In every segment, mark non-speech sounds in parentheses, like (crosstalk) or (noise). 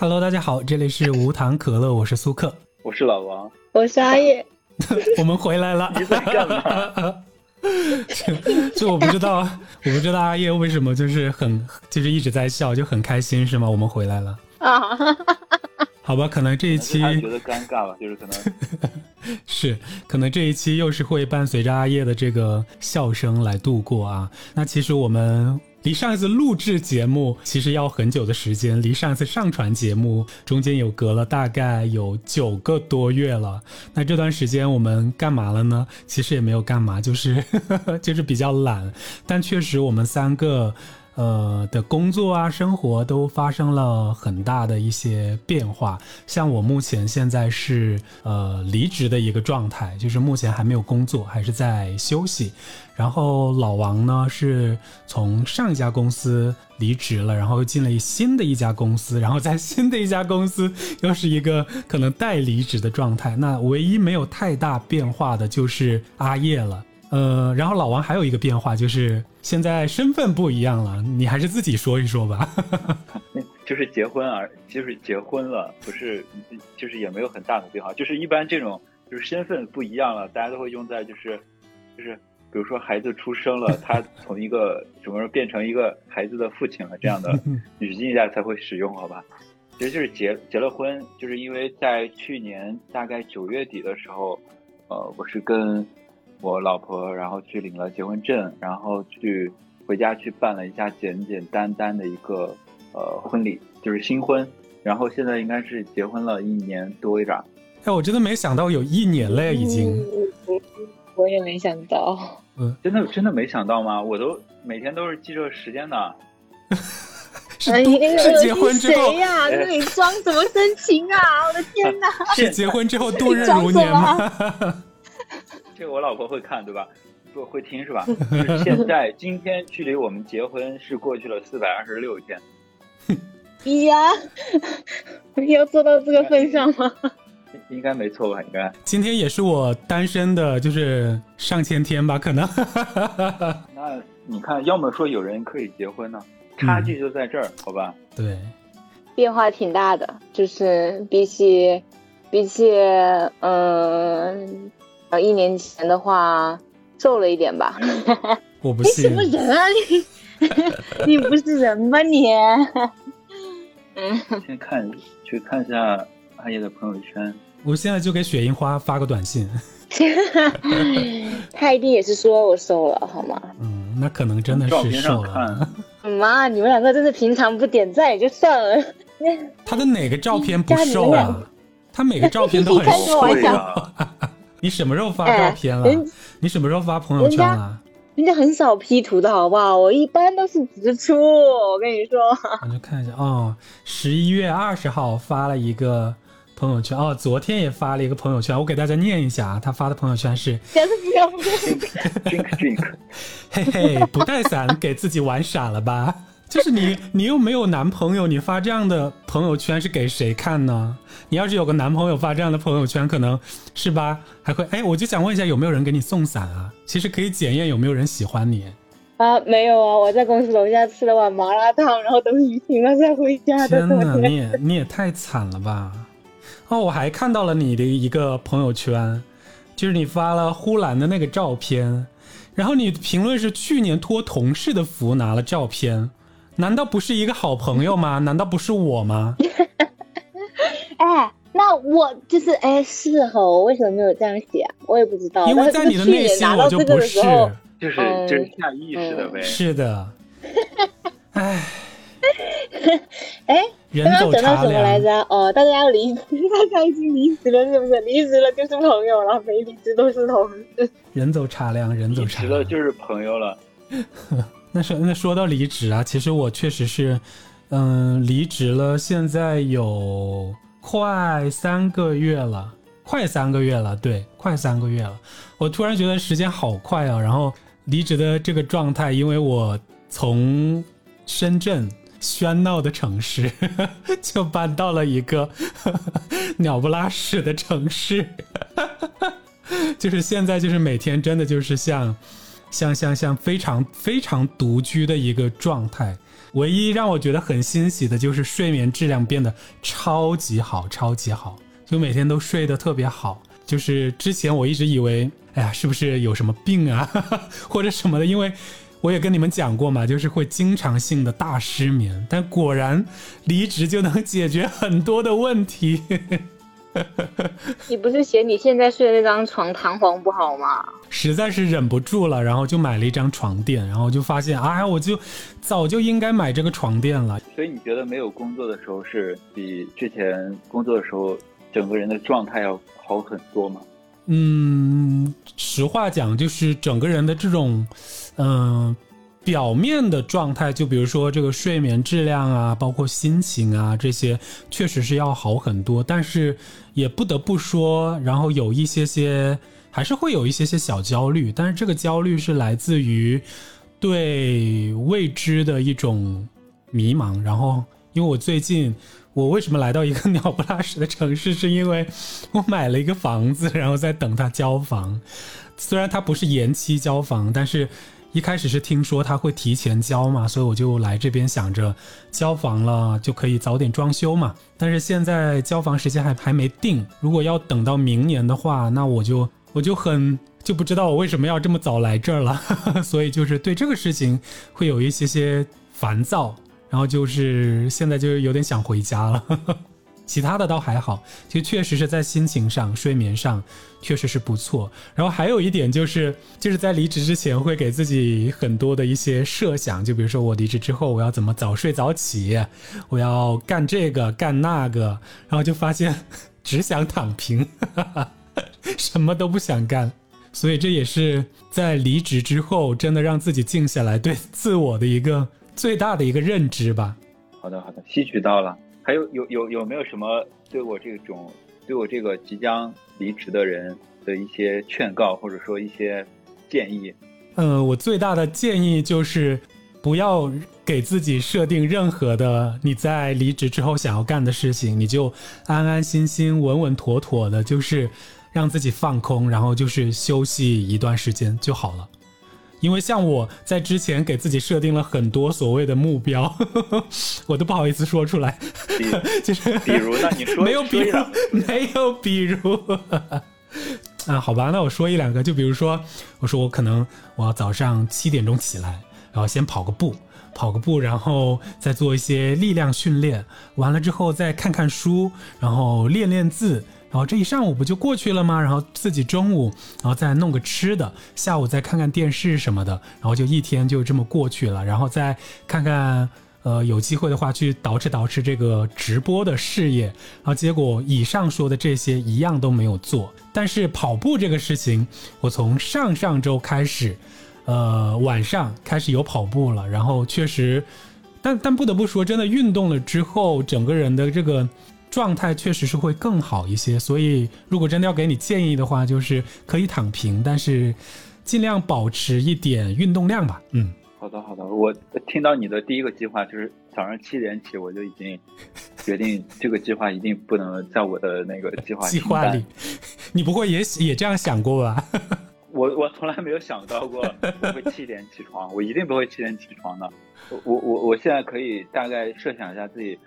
Hello，大家好，这里是无糖可乐，我是苏克，我是老王，我是阿叶，(laughs) 我们回来了。(laughs) 你在干嘛？(laughs) 就我不知道，我不知道阿叶为什么就是很就是一直在笑，就很开心是吗？我们回来了啊。好吧，可能这一期觉得尴尬吧，就是可能是可能这一期又是会伴随着阿叶的这个笑声来度过啊。那其实我们离上一次录制节目其实要很久的时间，离上一次上传节目中间有隔了大概有九个多月了。那这段时间我们干嘛了呢？其实也没有干嘛，就是 (laughs) 就是比较懒，但确实我们三个。呃的工作啊，生活都发生了很大的一些变化。像我目前现在是呃离职的一个状态，就是目前还没有工作，还是在休息。然后老王呢是从上一家公司离职了，然后又进了新的一家公司，然后在新的一家公司又是一个可能待离职的状态。那唯一没有太大变化的就是阿叶了。呃，然后老王还有一个变化，就是现在身份不一样了，你还是自己说一说吧。(laughs) 就是结婚啊，就是结婚了，不是，就是也没有很大的变化。就是一般这种，就是身份不一样了，大家都会用在就是，就是比如说孩子出生了，(laughs) 他从一个什么时候变成一个孩子的父亲了这样的语境下才会使用，好吧？其实就是结结了婚，就是因为在去年大概九月底的时候，呃，我是跟。我老婆，然后去领了结婚证，然后去回家去办了一下简简单单的一个呃婚礼，就是新婚。然后现在应该是结婚了一年多一点。哎，我真的没想到有一年了已经。我也没想到。嗯，真的真的没想到吗？我都每天都是记着时间的。(laughs) 是是结婚之后谁呀？那你装什么深情啊？我的天哪！(laughs) 是结婚之后度日如年吗？(laughs) 这个我老婆会看对吧？不会听是吧？就是现在今天距离我们结婚是过去了四百二十六天。呀，要做到这个份上吗？应该没错吧？应该。今天也是我单身的，就是上千天吧？可能。(laughs) 那你看，要么说有人可以结婚呢，差距就在这儿，好吧？对。变化挺大的，就是比起比起嗯。呃，一年前的话瘦了一点吧。(laughs) 我不信。你什么人啊你？(laughs) 你不是人吗你？嗯。先看，去看一下阿叶的朋友圈。我现在就给雪樱花发个短信。(laughs) 他一定也是说我瘦了，好吗？嗯，那可能真的是瘦了。(laughs) 妈，你们两个真是平常不点赞也就算了。他的哪个照片不瘦啊？他每个照片都很瘦呀。(laughs) 你什么时候发照片了？你什么时候发朋友圈了？人家很少 P 图的好不好？我一般都是直出。我跟你说，我就看一下哦，十一月二十号发了一个朋友圈哦，昨天也发了一个朋友圈，我给大家念一下啊，他发的朋友圈是：嘿嘿，不带伞给自己玩傻了吧？(laughs) 就是你，你又没有男朋友，你发这样的朋友圈是给谁看呢？你要是有个男朋友发这样的朋友圈，可能是吧？还会哎，我就想问一下，有没有人给你送伞啊？其实可以检验有没有人喜欢你。啊，没有啊，我在公司楼下吃了碗麻辣烫，然后等雨停了再回家的。天哪，你也你也太惨了吧！哦，我还看到了你的一个朋友圈，就是你发了呼兰的那个照片，然后你评论是去年托同事的福拿了照片。难道不是一个好朋友吗？(laughs) 难道不是我吗？(laughs) 哎，那我就是哎，是吼，为什么没有这样写？我也不知道。因为在你的内心我就不是，就是就是下意识的呗。是的。(laughs) 哎。哎，刚刚讲到什么来着？哦，大家要离，(laughs) 大家已经离职了，是不是？离职了就是朋友了，没离职都是同事。人走茶凉，人走茶凉。离职了就是朋友了。(laughs) 那说那说到离职啊，其实我确实是，嗯，离职了，现在有快三个月了，快三个月了，对，快三个月了。我突然觉得时间好快啊！然后离职的这个状态，因为我从深圳喧闹的城市，(laughs) 就搬到了一个 (laughs) 鸟不拉屎的城市，(laughs) 就是现在就是每天真的就是像。像像像非常非常独居的一个状态，唯一让我觉得很欣喜的就是睡眠质量变得超级好，超级好，就每天都睡得特别好。就是之前我一直以为，哎呀，是不是有什么病啊，或者什么的？因为我也跟你们讲过嘛，就是会经常性的大失眠。但果然离职就能解决很多的问题。(laughs) 你不是嫌你现在睡的那张床弹簧不好吗？实在是忍不住了，然后就买了一张床垫，然后就发现，哎，我就早就应该买这个床垫了。所以你觉得没有工作的时候是比之前工作的时候整个人的状态要？好很多吗？嗯，实话讲，就是整个人的这种，嗯，表面的状态，就比如说这个睡眠质量啊，包括心情啊，这些确实是要好很多。但是也不得不说，然后有一些些，还是会有一些些小焦虑。但是这个焦虑是来自于对未知的一种迷茫。然后，因为我最近。我为什么来到一个鸟不拉屎的城市？是因为我买了一个房子，然后在等他交房。(laughs) 虽然他不是延期交房，但是一开始是听说他会提前交嘛，所以我就来这边想着交房了就可以早点装修嘛。但是现在交房时间还还没定，如果要等到明年的话，那我就我就很就不知道我为什么要这么早来这儿了。(laughs) 所以就是对这个事情会有一些些烦躁。然后就是现在就是有点想回家了，其他的倒还好，就确实是在心情上、睡眠上确实是不错。然后还有一点就是，就是在离职之前会给自己很多的一些设想，就比如说我离职之后我要怎么早睡早起，我要干这个干那个，然后就发现 (laughs) 只想躺平，(laughs) 什么都不想干。所以这也是在离职之后真的让自己静下来，对自我的一个。最大的一个认知吧。好的，好的，吸取到了。还有有有有没有什么对我这种对我这个即将离职的人的一些劝告，或者说一些建议？嗯，我最大的建议就是不要给自己设定任何的你在离职之后想要干的事情，你就安安心心、稳稳妥妥的，就是让自己放空，然后就是休息一段时间就好了。因为像我在之前给自己设定了很多所谓的目标，呵 (laughs) 呵我都不好意思说出来。就是 (laughs) 比如那？你说 (laughs) 没有比如，没有比如。啊，好吧，那我说一两个。就比如说，我说我可能我要早上七点钟起来，然后先跑个步，跑个步，然后再做一些力量训练。完了之后再看看书，然后练练字。然后这一上午不就过去了吗？然后自己中午，然后再弄个吃的，下午再看看电视什么的，然后就一天就这么过去了。然后再看看，呃，有机会的话去捯饬捯饬这个直播的事业。然后结果以上说的这些一样都没有做。但是跑步这个事情，我从上上周开始，呃，晚上开始有跑步了。然后确实，但但不得不说，真的运动了之后，整个人的这个。状态确实是会更好一些，所以如果真的要给你建议的话，就是可以躺平，但是尽量保持一点运动量吧。嗯，好的好的，我听到你的第一个计划就是早上七点起，我就已经决定这个计划一定不能在我的那个计划计划里。你不会也也这样想过吧？(laughs) 我我从来没有想到过我会七点起床，我一定不会七点起床的。我我我现在可以大概设想一下自己。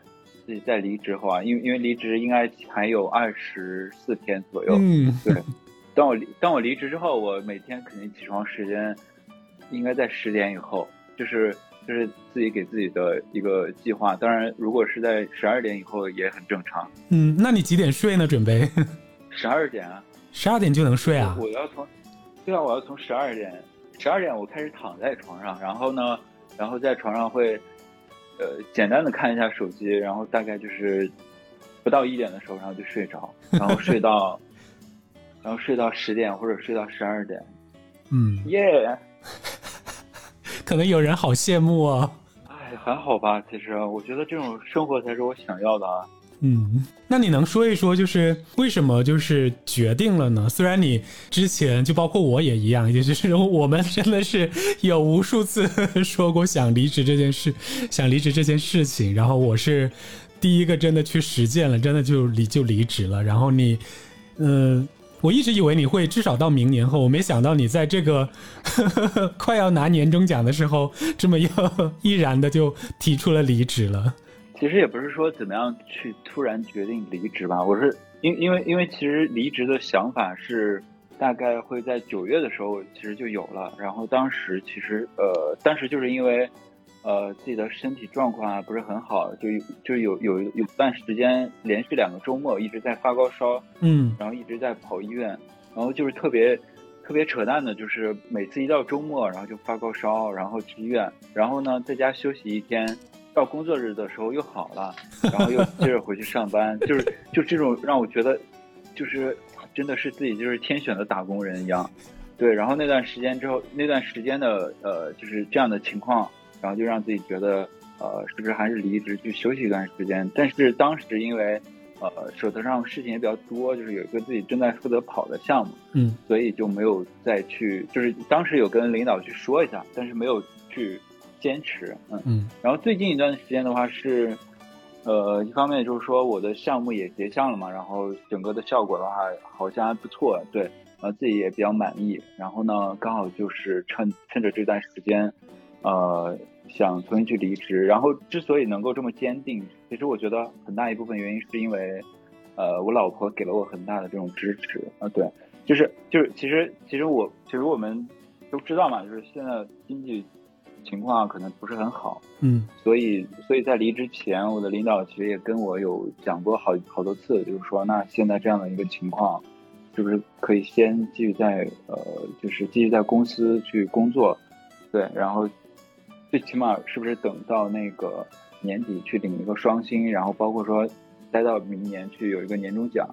自己在离职后啊，因为因为离职应该还有二十四天左右。嗯，对。当我离当我离职之后，我每天肯定起床时间应该在十点以后，就是就是自己给自己的一个计划。当然，如果是在十二点以后也很正常。嗯，那你几点睡呢？准备？(laughs) 十二点啊。十二点就能睡啊？我要从，对啊，我要从十二点，十二点我开始躺在床上，然后呢，然后在床上会。呃，简单的看一下手机，然后大概就是不到一点的时候，然后就睡着，然后睡到，(laughs) 然后睡到十点或者睡到十二点。嗯，耶，(laughs) 可能有人好羡慕啊。哎，还好吧，其实我觉得这种生活才是我想要的啊。嗯，那你能说一说，就是为什么就是决定了呢？虽然你之前就包括我也一样，也就是我们真的是有无数次说过想离职这件事，(laughs) 想离职这件事情，然后我是第一个真的去实践了，真的就离就离职了。然后你，嗯，我一直以为你会至少到明年后，我没想到你在这个 (laughs) 快要拿年终奖的时候，这么又 (laughs) 毅然的就提出了离职了。其实也不是说怎么样去突然决定离职吧，我是因因为因为其实离职的想法是大概会在九月的时候其实就有了，然后当时其实呃当时就是因为呃自己的身体状况啊不是很好，就就有有有段时间连续两个周末一直在发高烧，嗯，然后一直在跑医院，然后就是特别特别扯淡的，就是每次一到周末然后就发高烧，然后去医院，然后呢在家休息一天。到工作日的时候又好了，然后又接着回去上班，就是就这种让我觉得，就是真的是自己就是天选的打工人一样，对。然后那段时间之后，那段时间的呃就是这样的情况，然后就让自己觉得呃是不是还是离职去休息一段时间。但是当时因为呃手头上事情也比较多，就是有一个自己正在负责跑的项目，嗯，所以就没有再去，就是当时有跟领导去说一下，但是没有去。坚持，嗯嗯，然后最近一段时间的话是，呃，一方面就是说我的项目也结项了嘛，然后整个的效果的话好像还不错，对，然后自己也比较满意。然后呢，刚好就是趁趁着这段时间，呃，想重新去离职。然后之所以能够这么坚定，其实我觉得很大一部分原因是因为，呃，我老婆给了我很大的这种支持啊，对，就是就是其实其实我其实我们都知道嘛，就是现在经济。情况可能不是很好，嗯，所以所以在离职前，我的领导其实也跟我有讲过好好多次，就是说，那现在这样的一个情况，是不是可以先继续在呃，就是继续在公司去工作，对，然后最起码是不是等到那个年底去领一个双薪，然后包括说待到明年去有一个年终奖，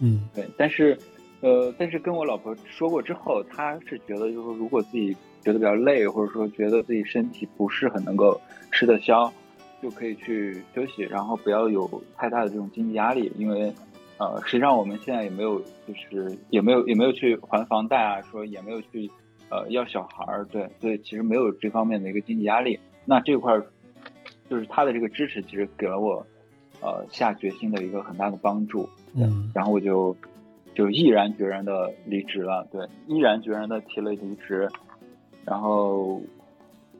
嗯，对，但是呃，但是跟我老婆说过之后，她是觉得就是说，如果自己。觉得比较累，或者说觉得自己身体不是很能够吃得消，就可以去休息，然后不要有太大的这种经济压力。因为，呃，实际上我们现在也没有，就是也没有也没有去还房贷啊，说也没有去，呃，要小孩儿，对，所以其实没有这方面的一个经济压力。那这块儿，就是他的这个支持，其实给了我，呃，下决心的一个很大的帮助。嗯，然后我就就毅然决然的离职了，对，毅然决然的提了离职。然后，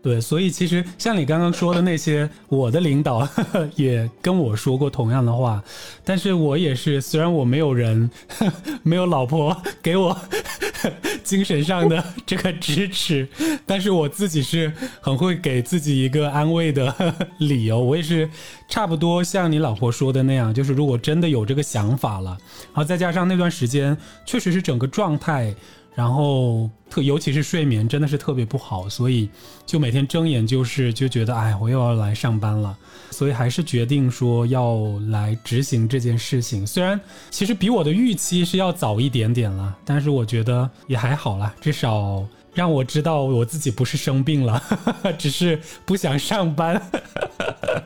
对，所以其实像你刚刚说的那些，我的领导 (laughs) 也跟我说过同样的话，但是我也是，虽然我没有人，(laughs) 没有老婆给我 (laughs) 精神上的这个支持，但是我自己是很会给自己一个安慰的理由。我也是差不多像你老婆说的那样，就是如果真的有这个想法了，然后再加上那段时间确实是整个状态。然后特尤其是睡眠真的是特别不好，所以就每天睁眼就是就觉得哎，我又要来上班了，所以还是决定说要来执行这件事情。虽然其实比我的预期是要早一点点了，但是我觉得也还好啦，至少让我知道我自己不是生病了，(laughs) 只是不想上班。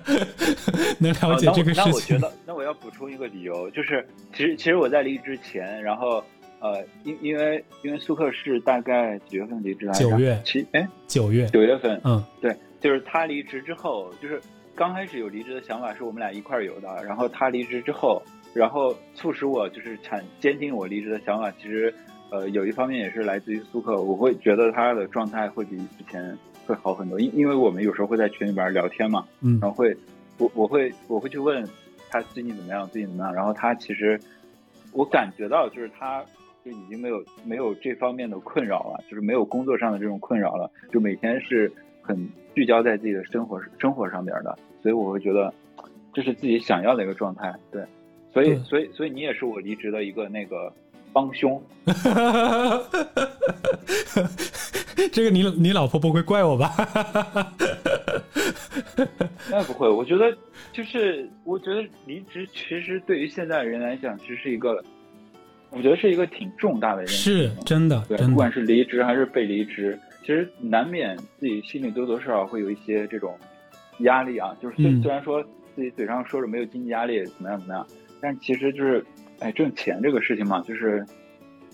(laughs) 能了解这个事情。那我觉得，那我要补充一个理由，就是其实其实我在离职前，然后。呃，因因为因为苏克是大概几月份离职来着？九月七哎，九月九月份，嗯，对，就是他离职之后，就是刚开始有离职的想法是我们俩一块儿有的，然后他离职之后，然后促使我就是产坚定我离职的想法，其实呃有一方面也是来自于苏克，我会觉得他的状态会比之前会好很多，因因为我们有时候会在群里边聊天嘛，嗯，然后会我我会我会去问他最近怎么样，最近怎么样，然后他其实我感觉到就是他。就已经没有没有这方面的困扰了，就是没有工作上的这种困扰了，就每天是很聚焦在自己的生活生活上边的，所以我会觉得这是自己想要的一个状态。对，所以所以所以你也是我离职的一个那个帮凶。(laughs) 这个你你老婆不会怪我吧？(laughs) 那不会，我觉得就是我觉得离职其实对于现在人来讲，其实是一个。我觉得是一个挺重大的认识，是真的。对，不管是离职还是被离职，其实难免自己心里多多少少会有一些这种压力啊。就是虽虽然说自己嘴上说着没有经济压力，怎么样怎么样，但其实就是，哎，挣钱这个事情嘛，就是，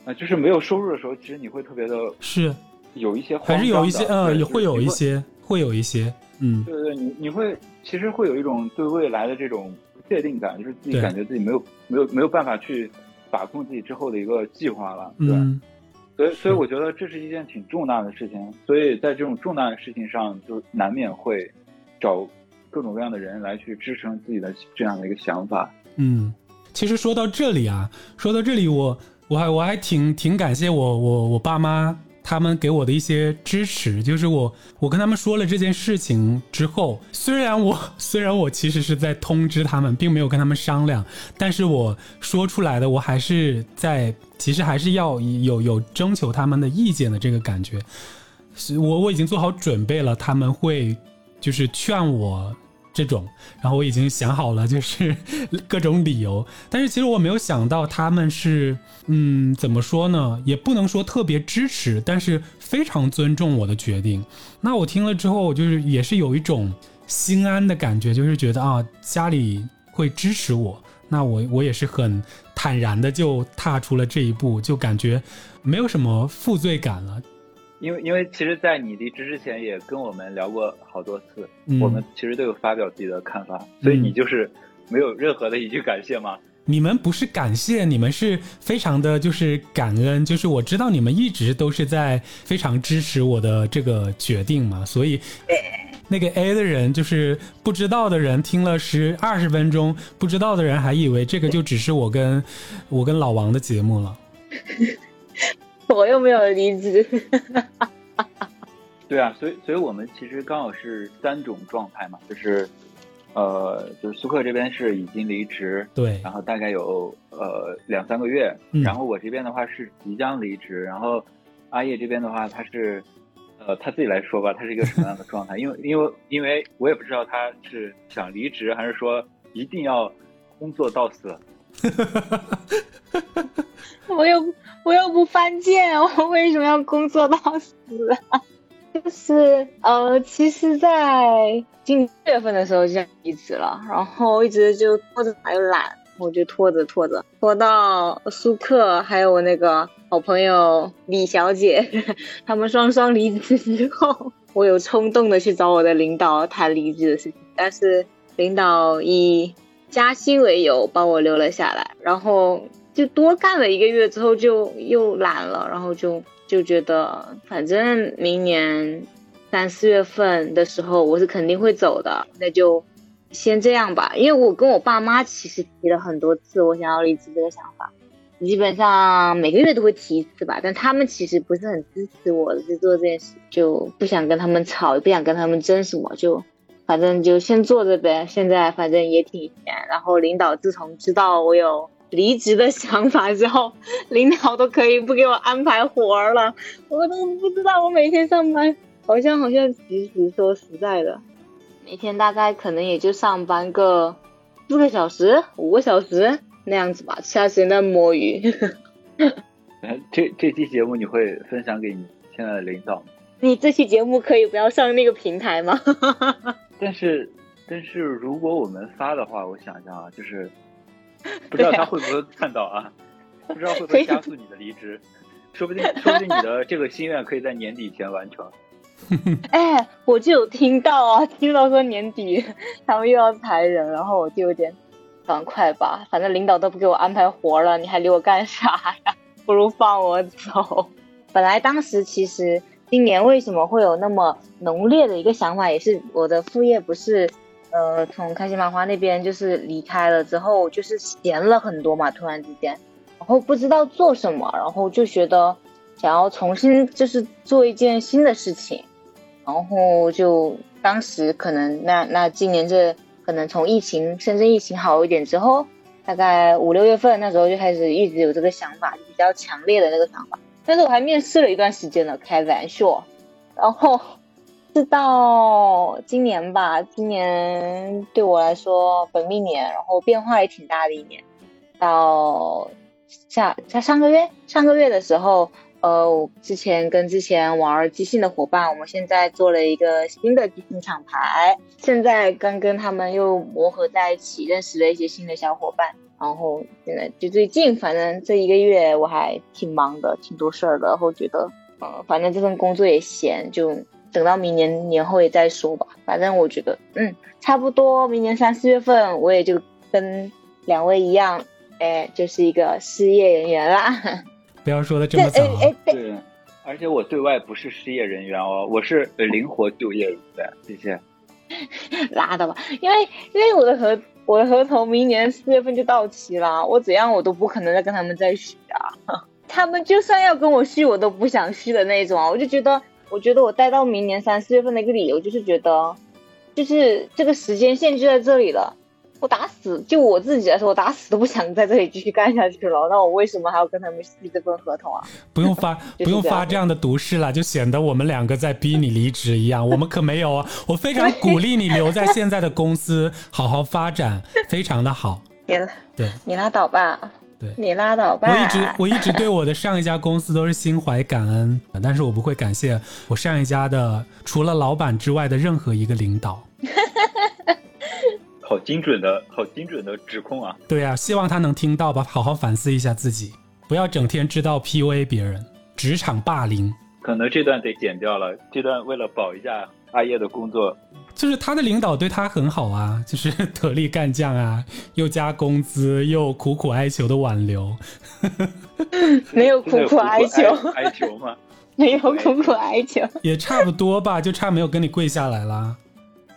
呃，就是没有收入的时候，其实你会特别的，是有一些，还是有一些，呃，也会有一些，会有一些，嗯，对对，你你会其实会有一种对未来的这种不确定感，就是自己感觉自己没有没有没有办法去。把控自己之后的一个计划了，对。嗯所以，所以我觉得这是一件挺重大的事情。所以在这种重大的事情上，就难免会找各种各样的人来去支撑自己的这样的一个想法。嗯，其实说到这里啊，说到这里，我我还我还挺挺感谢我我我爸妈他们给我的一些支持。就是我我跟他们说了这件事情之后，虽然我 (laughs) 虽然我其实是在通知他们，并没有跟他们商量，但是我说出来的，我还是在其实还是要有有征求他们的意见的这个感觉。我我已经做好准备了，他们会就是劝我这种，然后我已经想好了就是 (laughs) 各种理由，但是其实我没有想到他们是，嗯，怎么说呢？也不能说特别支持，但是非常尊重我的决定。那我听了之后，就是也是有一种心安的感觉，就是觉得啊，家里会支持我，那我我也是很坦然的就踏出了这一步，就感觉没有什么负罪感了。因为因为其实，在你离职之前，也跟我们聊过好多次，嗯我们其实都有发表自己的看法，所以你就是没有任何的一句感谢吗？你们不是感谢，你们是非常的就是感恩，就是我知道你们一直都是在非常支持我的这个决定嘛，所以那个 A 的人就是不知道的人听了十二十分钟，不知道的人还以为这个就只是我跟我跟老王的节目了。(laughs) 我又没有离职。(laughs) 对啊，所以所以我们其实刚好是三种状态嘛，就是呃，就是苏克这边是已经离职，对，然后大概有呃两三个月，嗯然后我这边的话是即将离职，然后阿叶这边的话他是呃他自己来说吧，他是一个什么样的状态？(laughs) 因为因为因为我也不知道他是想离职还是说一定要工作到死。(laughs) 我又我又不犯贱，(laughs) 我为什么要工作到死啊？就是呃，其实，在今年四月份的时候就想离职了，然后一直就拖着还有懒，我就拖着拖着，拖到苏克还有我那个好朋友李小姐他们双双离职之后，我有冲动的去找我的领导谈离职的事情，但是领导以加薪为由把我留了下来，然后就多干了一个月之后就又懒了，然后就就觉得反正明年三四月份的时候我是肯定会走的，那就先这样吧。因为我跟我爸妈其实提了很多次我想要离职这个想法，基本上每个月都会提一次吧，但他们其实不是很支持我去做这件事，就不想跟他们吵，也不想跟他们争什么，就反正就先做着呗。现在反正也挺闲，然后领导自从知道我有离职的想法之后，领导都可以不给我安排活儿了，我都不知道我每天上班好像好像其实说实在的，每天大概可能也就上班个四个小时、五个小时那样子吧，其他时间在摸鱼。(laughs) 哎，这这期节目你会分享给你现在的领导吗？你这期节目可以不要上那个平台吗？但是但是如果我们发的话，我想一下啊，就是 (laughs) 不知道他会不会看到啊？不知道会不会加速你的离职？(laughs) 说不定说不定你的这个心愿可以在年底前完成。(laughs) 哎，我就有听到啊，听到说年底他们又要裁人，然后我就有点赶快吧，反正领导都不给我安排活了，你还留我干啥呀？不如放我走。本来当时其实今年为什么会有那么浓烈的一个想法，也是我的副业不是呃从开心麻花那边就是离开了之后，就是闲了很多嘛，突然之间，然后不知道做什么，然后就觉得想要重新就是做一件新的事情。然后就当时可能那那今年这可能从疫情深圳疫情好一点之后，大概五六月份那时候就开始一直有这个想法，比较强烈的那个想法。但是我还面试了一段时间呢，开玩笑。然后是到今年吧，今年对我来说本命年，然后变化也挺大的一年。到下在上个月上个月的时候，呃，之前跟之前玩儿即兴的伙伴，我们现在做了一个新的即兴厂牌，现在刚跟他们又磨合在一起，认识了一些新的小伙伴。然后现在就最近，反正这一个月我还挺忙的，挺多事儿的。然后觉得，呃，反正这份工作也闲，就等到明年年后也再说吧。反正我觉得，嗯，差不多明年三四月份，我也就跟两位一样，哎，就是一个失业人员啦。(laughs) 不要说的这么早。哎哎，对，而且我对外不是失业人员哦，我是灵活就业的。谢谢。(laughs) 拉倒吧，因为因为我的合我的合同明年四月份就到期了，我怎样我都不可能再跟他们再续啊。(laughs) 他们就算要跟我续，我都不想续的那种啊。我就觉得，我觉得我待到明年三四月份的一个理由就是觉得，就是这个时间线就在这里了。我打死就我自己来说，我打死都不想在这里继续干下去了。那我为什么还要跟他们续这份合同啊？不用发，(laughs) 不用发这样的毒誓了，就显得我们两个在逼你离职一样。我们可没有啊！我非常鼓励你留在现在的公司好好发展，非常的好。(laughs) 别了，对，你拉倒吧。对，你拉倒吧。我一直我一直对我的上一家公司都是心怀感恩，但是我不会感谢我上一家的除了老板之外的任何一个领导。(laughs) 好精准的，好精准的指控啊！对啊，希望他能听到吧，好好反思一下自己，不要整天知道 PUA 别人，职场霸凌。可能这段得剪掉了，这段为了保一下阿叶的工作。就是他的领导对他很好啊，(laughs) 就是得力干将啊，又加工资，又苦苦哀求的挽留。(laughs) 没有苦苦哀求，哀求吗？(laughs) 没有苦苦哀求，也差不多吧，就差没有跟你跪下来啦。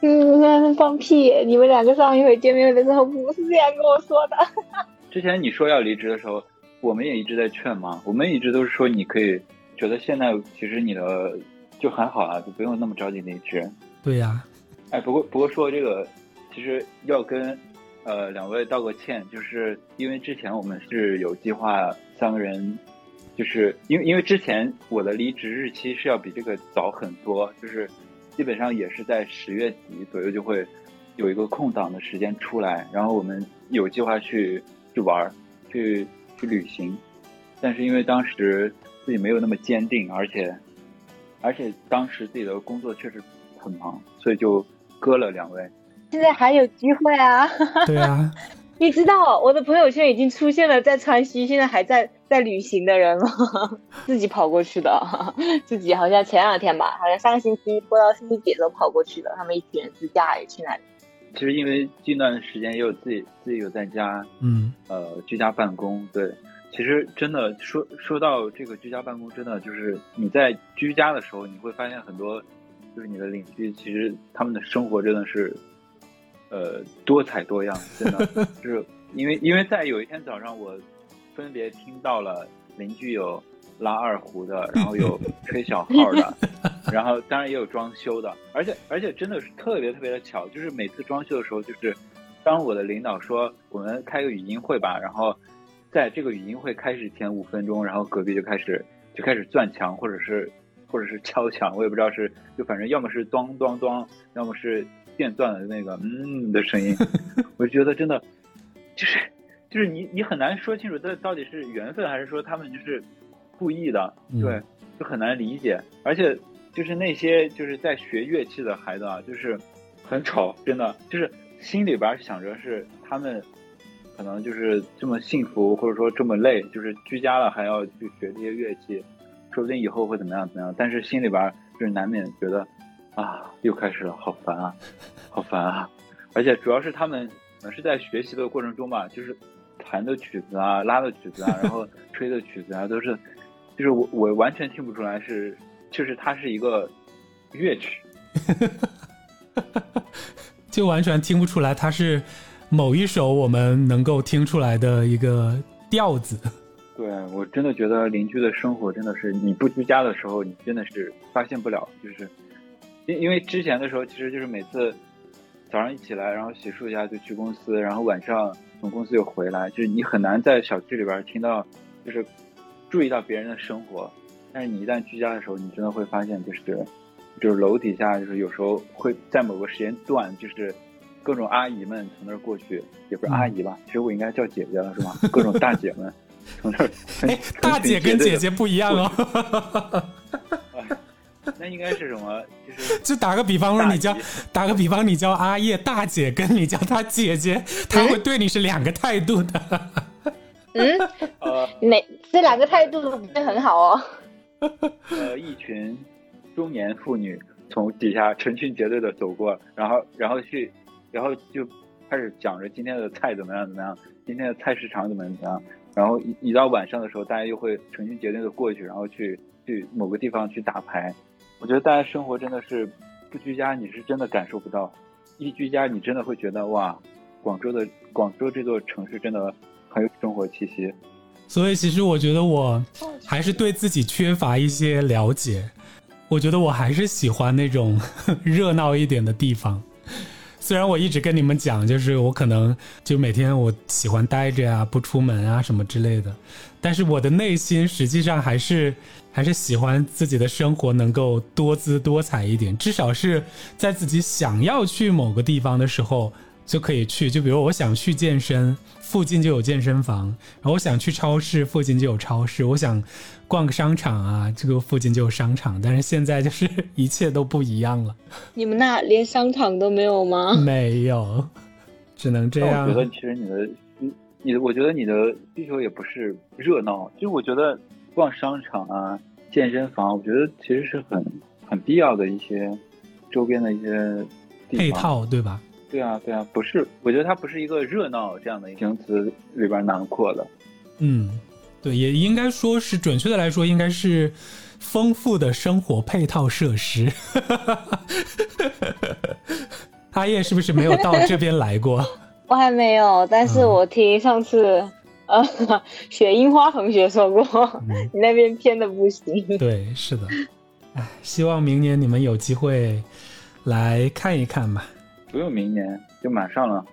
嗯，放屁！你们两个上一回见面的时候不是这样跟我说的。(laughs) 之前你说要离职的时候，我们也一直在劝嘛。我们一直都是说你可以，觉得现在其实你的就很好啊，就不用那么着急离职。对呀。哎，不过不过说这个，其实要跟呃两位道个歉，就是因为之前我们是有计划三个人，就是因为因为之前我的离职日期是要比这个早很多，就是。基本上也是在十月底左右就会有一个空档的时间出来，然后我们有计划去去玩儿，去去旅行，但是因为当时自己没有那么坚定，而且而且当时自己的工作确实很忙，所以就搁了两位。现在还有机会啊！(laughs) 对啊。你知道我的朋友圈已经出现了在川西，现在还在在旅行的人吗？(laughs) 自己跑过去的，(laughs) 自己好像前两天吧，好像上个星期播到星期几都跑过去的，他们一群人自驾也去那里。其实因为近段时间也有自己自己有在家，嗯，呃，居家办公。对，其实真的说说到这个居家办公，真的就是你在居家的时候，你会发现很多，就是你的邻居，其实他们的生活真的是。呃，多彩多样，真的就是因为因为在有一天早上，我分别听到了邻居有拉二胡的，然后有吹小号的，然后当然也有装修的，而且而且真的是特别特别的巧，就是每次装修的时候，就是当我的领导说我们开个语音会吧，然后在这个语音会开始前五分钟，然后隔壁就开始就开始钻墙，或者是或者是敲墙，我也不知道是就反正要么是咚咚咚，要么是。电钻的那个嗯的声音，(laughs) 我就觉得真的，就是就是你你很难说清楚这到底是缘分还是说他们就是故意的，对，就很难理解。而且就是那些就是在学乐器的孩子啊，就是很吵，真的就是心里边想着是他们可能就是这么幸福或者说这么累，就是居家了还要去学这些乐器，说不定以后会怎么样怎么样。但是心里边就是难免觉得。啊，又开始了，好烦啊，好烦啊！而且主要是他们是在学习的过程中吧，就是弹的曲子啊、拉的曲子啊，然后吹的曲子啊，都是，就是我我完全听不出来是，就是它是一个乐曲，(laughs) 就完全听不出来它是某一首我们能够听出来的一个调子。(laughs) 对我真的觉得邻居的生活真的是你不居家的时候，你真的是发现不了，就是。因因为之前的时候，其实就是每次早上一起来，然后洗漱一下就去公司，然后晚上从公司又回来，就是你很难在小区里边听到，就是注意到别人的生活。但是你一旦居家的时候，你真的会发现，就是就是楼底下，就是有时候会在某个时间段，就是各种阿姨们从那儿过去，也不是阿姨吧，其实我应该叫姐姐了，是吧？各种大姐们从那儿，哎，(laughs) 大姐跟姐姐不一样哦。那应该是什么？就是 (laughs) 就打个比方说，你叫打个比方，你叫阿叶大姐，跟你叫她姐姐，她会对你是两个态度的。嗯，(laughs) 呃，哪这两个态度不是很好哦？(laughs) 呃，一群中年妇女从底下成群结队的走过，然后然后去，然后就开始讲着今天的菜怎么样怎么样，今天的菜市场怎么样怎么样，然后一一到晚上的时候，大家又会成群结队的过去，然后去去某个地方去打牌。我觉得大家生活真的是不居家，你是真的感受不到；一居家，你真的会觉得哇，广州的广州这座城市真的很有生活气息。所以，其实我觉得我还是对自己缺乏一些了解。我觉得我还是喜欢那种 (laughs) 热闹一点的地方。虽然我一直跟你们讲，就是我可能就每天我喜欢待着呀，不出门啊什么之类的，但是我的内心实际上还是还是喜欢自己的生活能够多姿多彩一点，至少是在自己想要去某个地方的时候。就可以去，就比如我想去健身，附近就有健身房；然后我想去超市，附近就有超市；我想逛个商场啊，这个附近就有商场。但是现在就是一切都不一样了。你们那连商场都没有吗？没有，只能这样。我觉得其实你的，你你，我觉得你的需求也不是热闹，就我觉得逛商场啊、健身房，我觉得其实是很很必要的一些周边的一些配套，对吧？对啊，对啊，不是，我觉得它不是一个热闹这样的形容词里边囊括的。嗯，对，也应该说是准确的来说，应该是丰富的生活配套设施。(laughs) 阿叶是不是没有到这边来过？(laughs) 我还没有，但是我听上次呃 (laughs) 雪樱花同学说过，你那边偏的不行。对，是的。哎，希望明年你们有机会来看一看吧。不用明年，就马上了。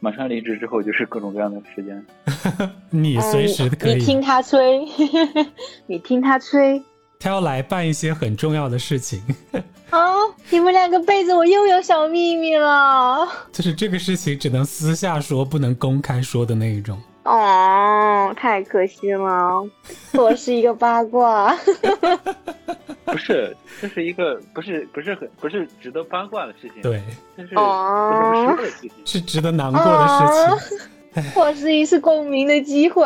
马上离职之后就是各种各样的时间。(laughs) 你随时可以。你听他催，(laughs) 你听他催。他要来办一些很重要的事情。啊！(laughs) 你们两个背着我又有小秘密了。就是这个事情只能私下说，不能公开说的那一种。哦，太可惜了，(laughs) 我是一个八卦。(laughs) 不是，这是一个不是不是很不是值得八卦的事情。对，这是不能说的事情，是值得难过的事情。我是一次共鸣的机会。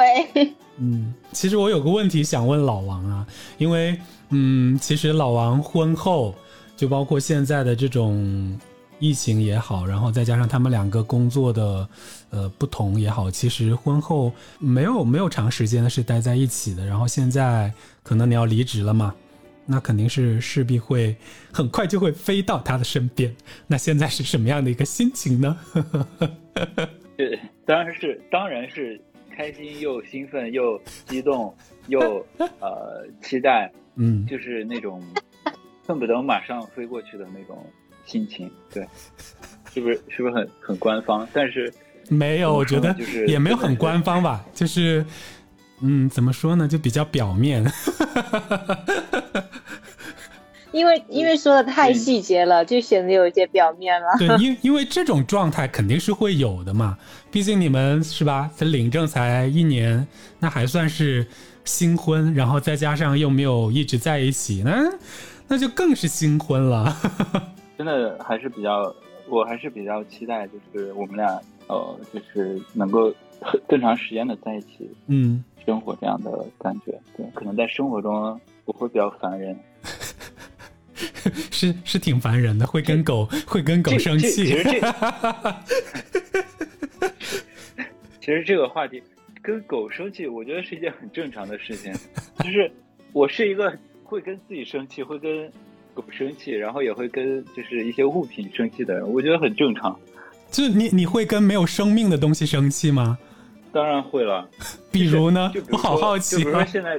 嗯，其实我有个问题想问老王啊，因为嗯，其实老王婚后就包括现在的这种。疫情也好，然后再加上他们两个工作的，呃，不同也好，其实婚后没有没有长时间的是待在一起的。然后现在可能你要离职了嘛，那肯定是势必会很快就会飞到他的身边。那现在是什么样的一个心情呢？对，当然是当然是开心又兴奋又激动又呃期待，嗯，就是那种恨不得马上飞过去的那种。心情对，是不是是不是很很官方？但是没有，我觉得也没有很官方吧，(laughs) 就是嗯，怎么说呢，就比较表面。(laughs) 因为因为说的太细节了，就显得有一些表面了。对，因因为这种状态肯定是会有的嘛，毕竟你们是吧？才领证才一年，那还算是新婚，然后再加上又没有一直在一起，那那就更是新婚了。(laughs) 真的还是比较，我还是比较期待，就是我们俩，呃，就是能够更长时间的在一起，嗯，生活这样的感觉。对，可能在生活中我会比较烦人，(laughs) 是是挺烦人的，会跟狗会跟狗生气。其实这，(laughs) 其实这个话题跟狗生气，我觉得是一件很正常的事情。就是我是一个会跟自己生气，会跟。狗生气，然后也会跟就是一些物品生气的人，我觉得很正常。就你你会跟没有生命的东西生气吗？当然会了。(laughs) 比如呢？我好好奇。就比如说现在，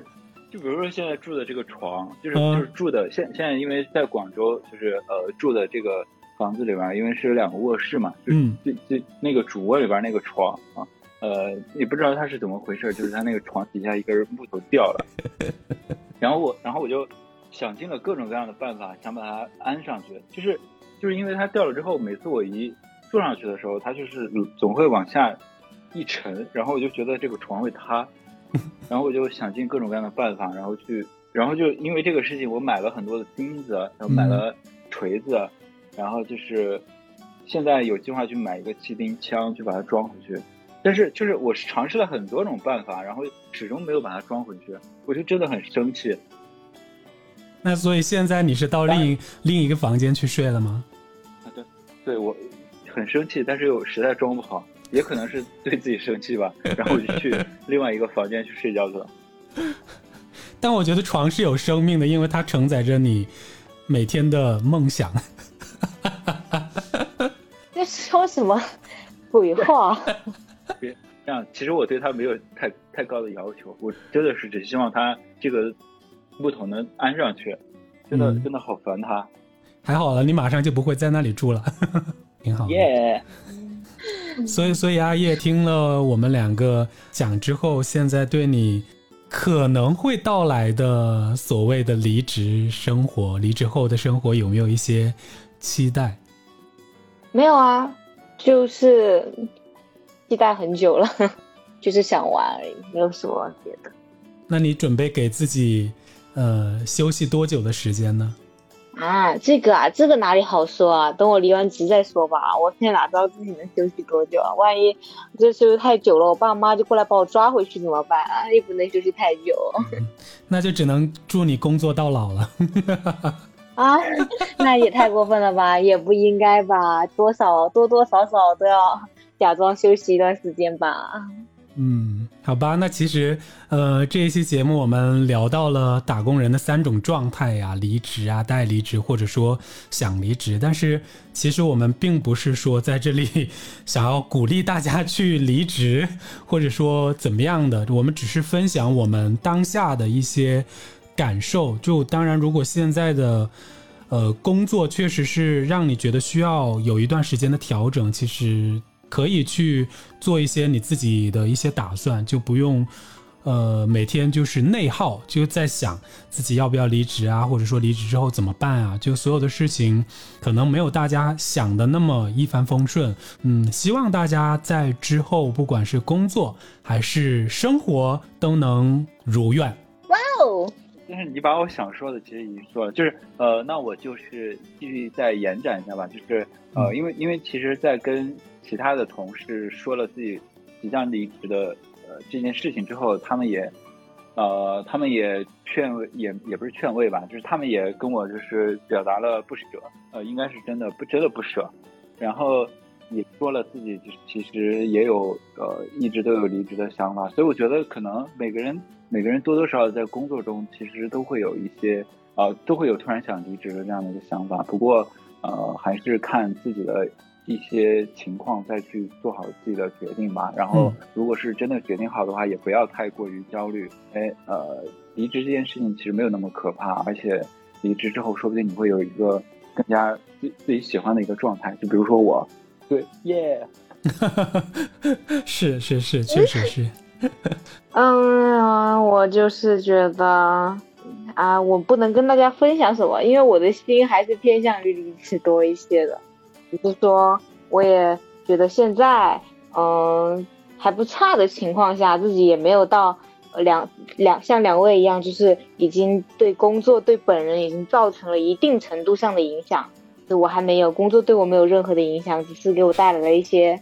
就比如说现在住的这个床，就是就是住的现现在因为在广州，就是呃住的这个房子里边，因为是有两个卧室嘛，就嗯，就就那个主卧里边那个床啊，呃也不知道它是怎么回事，就是它那个床底下一根木头掉了，(laughs) 然后我然后我就。想尽了各种各样的办法，想把它安上去。就是，就是因为它掉了之后，每次我一坐上去的时候，它就是总会往下一沉，然后我就觉得这个床会塌，(laughs) 然后我就想尽各种各样的办法，然后去，然后就因为这个事情，我买了很多的钉子，然后买了锤子，然后就是现在有计划去买一个气钉枪去把它装回去。但是，就是我尝试了很多种办法，然后始终没有把它装回去，我就真的很生气。那所以现在你是到另另一个房间去睡了吗？啊，对，对我很生气，但是又实在装不好，也可能是对自己生气吧，然后我就去 (laughs) 另外一个房间去睡觉去了。(laughs) 但我觉得床是有生命的，因为它承载着你每天的梦想。(laughs) 在说什么鬼话？别这样，其实我对他没有太太高的要求，我真的是只希望他这个木头能安上去，真的、嗯真的好烦他。还好了，你马上就不会在那里住了，挺好的。耶、所以，所以阿叶听了我们两个讲之后，现在对你可能会到来的所谓的离职生活、离职后的生活，有没有一些期待？没有啊，就是期待很久了，(laughs) 就是想玩而已，没有什么别的。那你准备给自己呃休息多久的时间呢？啊，这个啊，这个哪里好说啊？等我离完职再说吧。我现在哪知道自己能休息多久啊？万一这休息太久了，我爸妈就过来把我抓回去怎么办啊？也不能休息太久 (laughs) 那就只能祝你工作到老了。(laughs) 啊，那也太过分了吧？也不应该吧？多少多多少少都要假装休息一段时间吧。嗯，好吧，那其实，呃，这一期节目我们聊到了打工人的三种状态呀，离职啊、待离职，或者说想离职。但是，其实我们并不是说在这里想要鼓励大家去离职，或者说怎么样的，我们只是分享我们当下的一些感受。就当然，如果现在的呃工作确实是让你觉得需要有一段时间的调整，其实可以去做一些你自己的一些打算，就不用呃每天就是内耗，就在想自己要不要离职啊，或者说离职之后怎么办啊？就所有的事情可能没有大家想的那么一帆风顺。嗯，希望大家在之后不管是工作还是生活都能如愿。哦，但是你把我想说的其实已经说了，就是呃，那我就是继续再延展一下吧，就是呃，嗯因为因为其实，在跟其他的同事说了自己即将离职的呃这件事情之后，他们也呃，他们也劝慰，也也不是劝慰吧，就是他们也跟我就是表达了不舍，呃，应该是真的不真的不舍，然后也说了自己就是其实也有呃一直都有离职的想法，所以我觉得可能每个人每个人多多少少在工作中其实都会有一些呃都会有突然想离职的这样的一个想法，不过呃还是看自己的一些情况再去做好自己的决定吧。然后嗯如果是真的决定好的话，也不要太过于焦虑。哎，呃，离职这件事情其实没有那么可怕，而且离职之后说不定你会有一个更加自自己喜欢的一个状态。就比如说我，对，(laughs) 耶、是是是，确实是。(laughs) 嗯，我就是觉得啊，我不能跟大家分享什么，因为我的心还是偏向于离职多一些的。只是说，我也觉得现在嗯还不差的情况下，自己也没有到呃两两像两位一样，就是已经对工作对本人已经造成了一定程度上的影响。我还没有工作对我没有任何的影响，只是给我带来了一些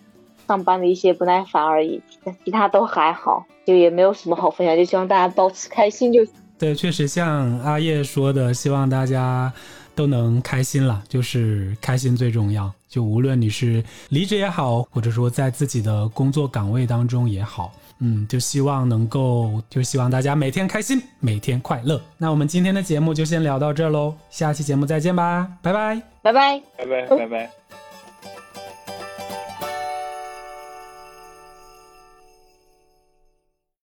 上班的一些不耐烦而已，其他都还好，就也没有什么好分享，就希望大家保持开心就。对，确实像阿叶说的，希望大家都能开心了，就是开心最重要。就无论你是离职也好，或者说在自己的工作岗位当中也好，嗯，就希望能够，就希望大家每天开心，每天快乐。那我们今天的节目就先聊到这儿喽，下期节目再见吧，拜拜。拜拜。拜拜拜拜。